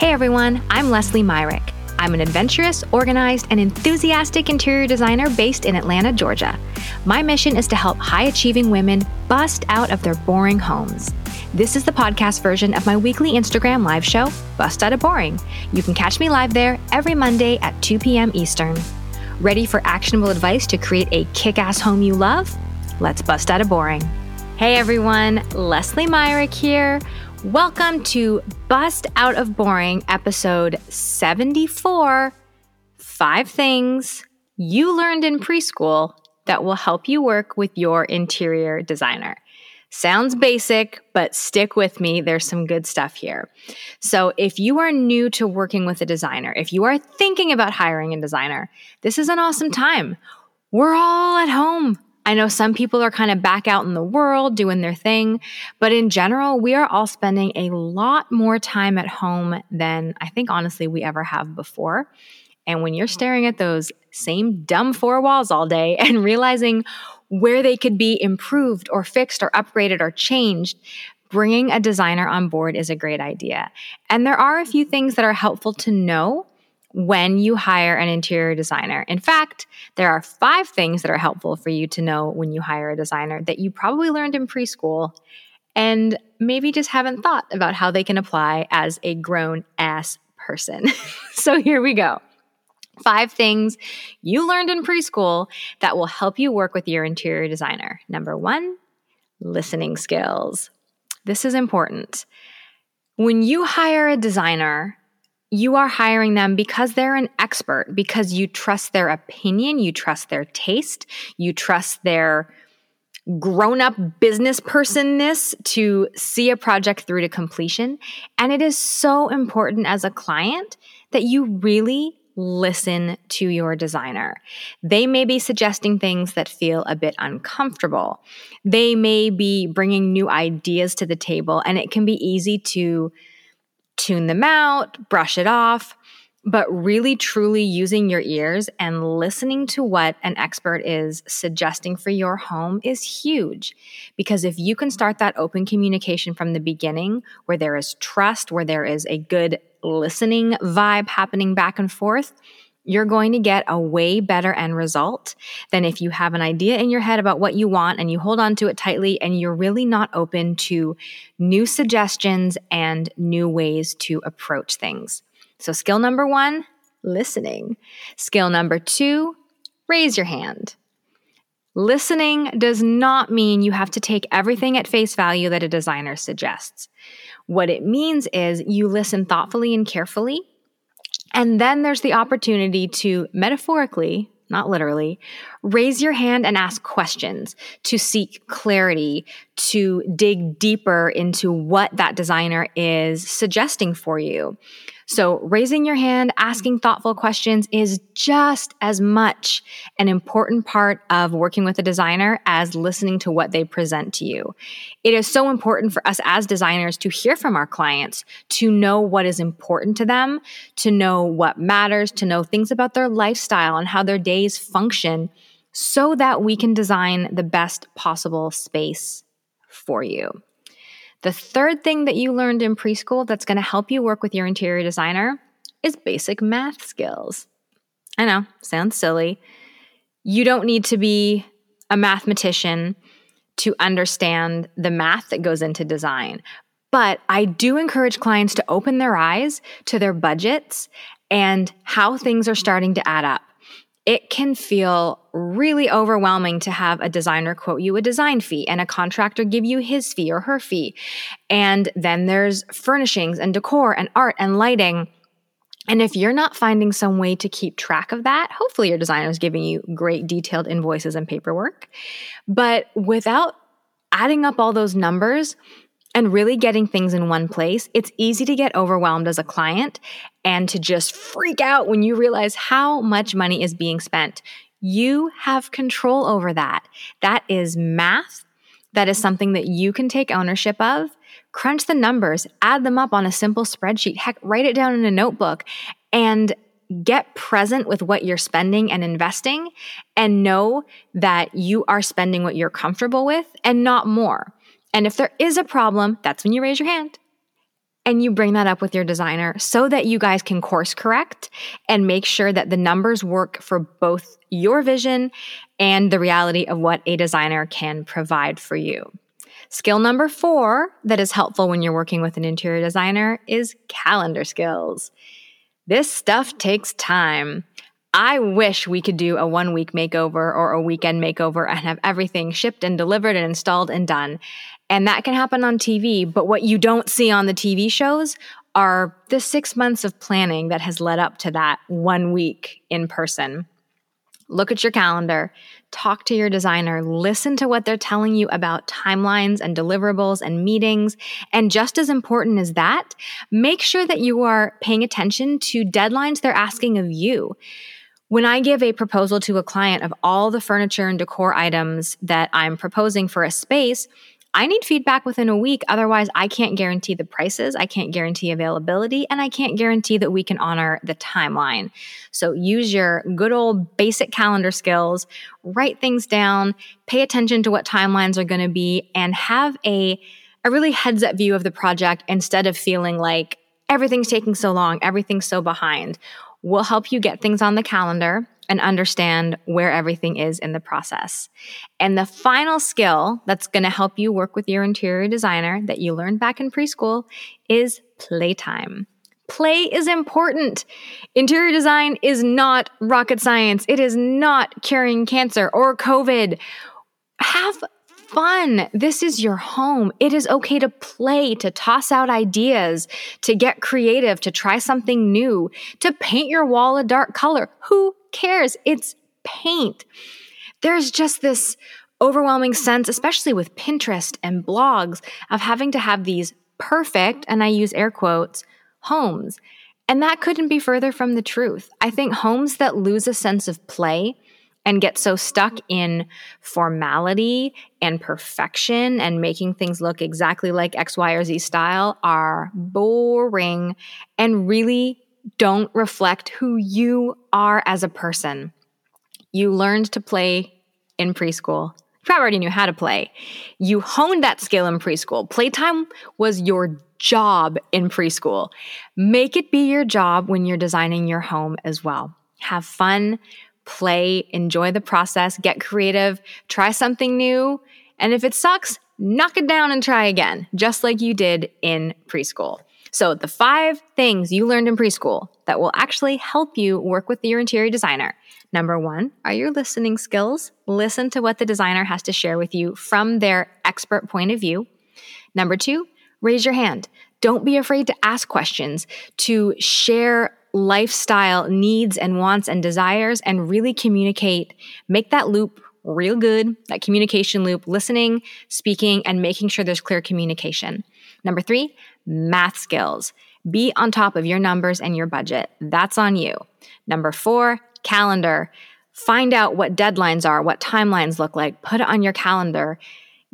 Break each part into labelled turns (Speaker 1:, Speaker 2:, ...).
Speaker 1: Hey everyone, I'm Leslie Myrick. I'm an adventurous, organized, and enthusiastic interior designer based in Atlanta, Georgia. My mission is to help high achieving women bust out of their boring homes. This is the podcast version of my weekly Instagram live show, Bust Out of Boring. You can catch me live there every Monday at 2 p.m. Eastern. Ready for actionable advice to create a kick ass home you love? Let's bust out of boring. Hey everyone, Leslie Myrick here. Welcome to Bust Out of Boring, episode 74 Five Things You Learned in Preschool That Will Help You Work with Your Interior Designer. Sounds basic, but stick with me. There's some good stuff here. So, if you are new to working with a designer, if you are thinking about hiring a designer, this is an awesome time. We're all at home. I know some people are kind of back out in the world doing their thing, but in general, we are all spending a lot more time at home than I think honestly we ever have before. And when you're staring at those same dumb four walls all day and realizing where they could be improved or fixed or upgraded or changed, bringing a designer on board is a great idea. And there are a few things that are helpful to know when you hire an interior designer. In fact, there are five things that are helpful for you to know when you hire a designer that you probably learned in preschool and maybe just haven't thought about how they can apply as a grown ass person. so here we go. Five things you learned in preschool that will help you work with your interior designer. Number one, listening skills. This is important. When you hire a designer, you are hiring them because they're an expert, because you trust their opinion, you trust their taste, you trust their grown up business personness to see a project through to completion. And it is so important as a client that you really listen to your designer. They may be suggesting things that feel a bit uncomfortable. They may be bringing new ideas to the table, and it can be easy to tune them out, brush it off, but really truly using your ears and listening to what an expert is suggesting for your home is huge. Because if you can start that open communication from the beginning, where there is trust, where there is a good listening vibe happening back and forth, you're going to get a way better end result than if you have an idea in your head about what you want and you hold on to it tightly and you're really not open to new suggestions and new ways to approach things. So, skill number one, listening. Skill number two, raise your hand. Listening does not mean you have to take everything at face value that a designer suggests. What it means is you listen thoughtfully and carefully and then there's the opportunity to metaphorically, not literally, raise your hand and ask questions to seek clarity, to dig deeper into what that designer is suggesting for you. So, raising your hand, asking thoughtful questions is just as much an important part of working with a designer as listening to what they present to you. It is so important for us as designers to hear from our clients, to know what is important to them, to know what matters, to know things about their lifestyle and how their days function so that we can design the best possible space for you. The third thing that you learned in preschool that's going to help you work with your interior designer is basic math skills. I know, sounds silly. You don't need to be a mathematician to understand the math that goes into design. But I do encourage clients to open their eyes to their budgets and how things are starting to add up it can feel really overwhelming to have a designer quote you a design fee and a contractor give you his fee or her fee. And then there's furnishings and decor and art and lighting. And if you're not finding some way to keep track of that, hopefully your designer is giving you great detailed invoices and paperwork. But without adding up all those numbers, and really getting things in one place, it's easy to get overwhelmed as a client and to just freak out when you realize how much money is being spent. You have control over that. That is math. That is something that you can take ownership of. Crunch the numbers, add them up on a simple spreadsheet. Heck, write it down in a notebook and get present with what you're spending and investing and know that you are spending what you're comfortable with and not more. And if there is a problem, that's when you raise your hand. And you bring that up with your designer so that you guys can course correct and make sure that the numbers work for both your vision and the reality of what a designer can provide for you. Skill number four that is helpful when you're working with an interior designer is calendar skills. This stuff takes time. I wish we could do a one week makeover or a weekend makeover and have everything shipped and delivered and installed and done. And that can happen on TV. But what you don't see on the TV shows are the six months of planning that has led up to that one week in person. Look at your calendar, talk to your designer, listen to what they're telling you about timelines and deliverables and meetings. And just as important as that, make sure that you are paying attention to deadlines they're asking of you. When I give a proposal to a client of all the furniture and decor items that I'm proposing for a space, I need feedback within a week. Otherwise, I can't guarantee the prices, I can't guarantee availability, and I can't guarantee that we can honor the timeline. So use your good old basic calendar skills, write things down, pay attention to what timelines are going to be, and have a, a really heads up view of the project instead of feeling like everything's taking so long, everything's so behind. We'll help you get things on the calendar and understand where everything is in the process. And the final skill that's going to help you work with your interior designer that you learned back in preschool is playtime. Play is important. Interior design is not rocket science. It is not curing cancer or COVID. Have fun. This is your home. It is okay to play, to toss out ideas, to get creative, to try something new, to paint your wall a dark color. Who cares? It's paint. There's just this overwhelming sense, especially with Pinterest and blogs, of having to have these perfect, and I use air quotes, homes. And that couldn't be further from the truth. I think homes that lose a sense of play and get so stuck in formality and perfection and making things look exactly like X, Y, or Z style are boring and really don't reflect who you are as a person. You learned to play in preschool. You probably already knew how to play. You honed that skill in preschool. Playtime was your job in preschool. Make it be your job when you're designing your home as well. Have fun, play, enjoy the process, get creative, try something new. And if it sucks, knock it down and try again, just like you did in preschool. So, the five things you learned in preschool that will actually help you work with your interior designer. Number one are your listening skills. Listen to what the designer has to share with you from their expert point of view. Number two, raise your hand. Don't be afraid to ask questions, to share lifestyle needs and wants and desires, and really communicate. Make that loop real good, that communication loop, listening, speaking, and making sure there's clear communication. Number three, math skills. Be on top of your numbers and your budget. That's on you. Number four, calendar. Find out what deadlines are, what timelines look like. Put it on your calendar.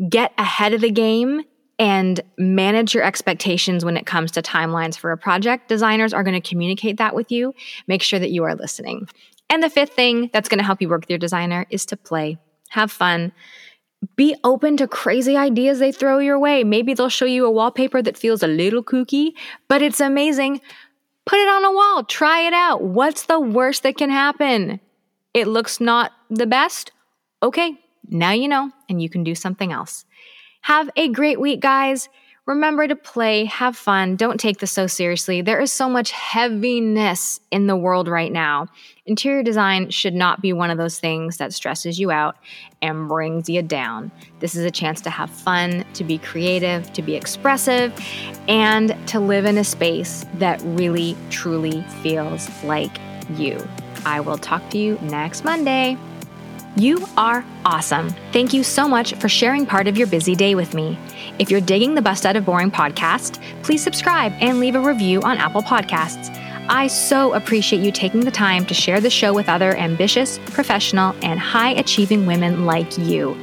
Speaker 1: Get ahead of the game and manage your expectations when it comes to timelines for a project. Designers are going to communicate that with you. Make sure that you are listening. And the fifth thing that's going to help you work with your designer is to play, have fun. Be open to crazy ideas they throw your way. Maybe they'll show you a wallpaper that feels a little kooky, but it's amazing. Put it on a wall, try it out. What's the worst that can happen? It looks not the best? Okay, now you know, and you can do something else. Have a great week, guys. Remember to play, have fun, don't take this so seriously. There is so much heaviness in the world right now. Interior design should not be one of those things that stresses you out and brings you down. This is a chance to have fun, to be creative, to be expressive, and to live in a space that really, truly feels like you. I will talk to you next Monday. You are awesome. Thank you so much for sharing part of your busy day with me. If you're digging the Bust Out of Boring podcast, please subscribe and leave a review on Apple Podcasts. I so appreciate you taking the time to share the show with other ambitious, professional, and high achieving women like you.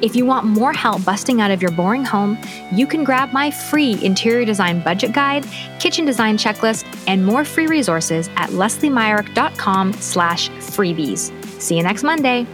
Speaker 1: If you want more help busting out of your boring home, you can grab my free interior design budget guide, kitchen design checklist, and more free resources at lesliemyrick.com slash freebies. See you next Monday.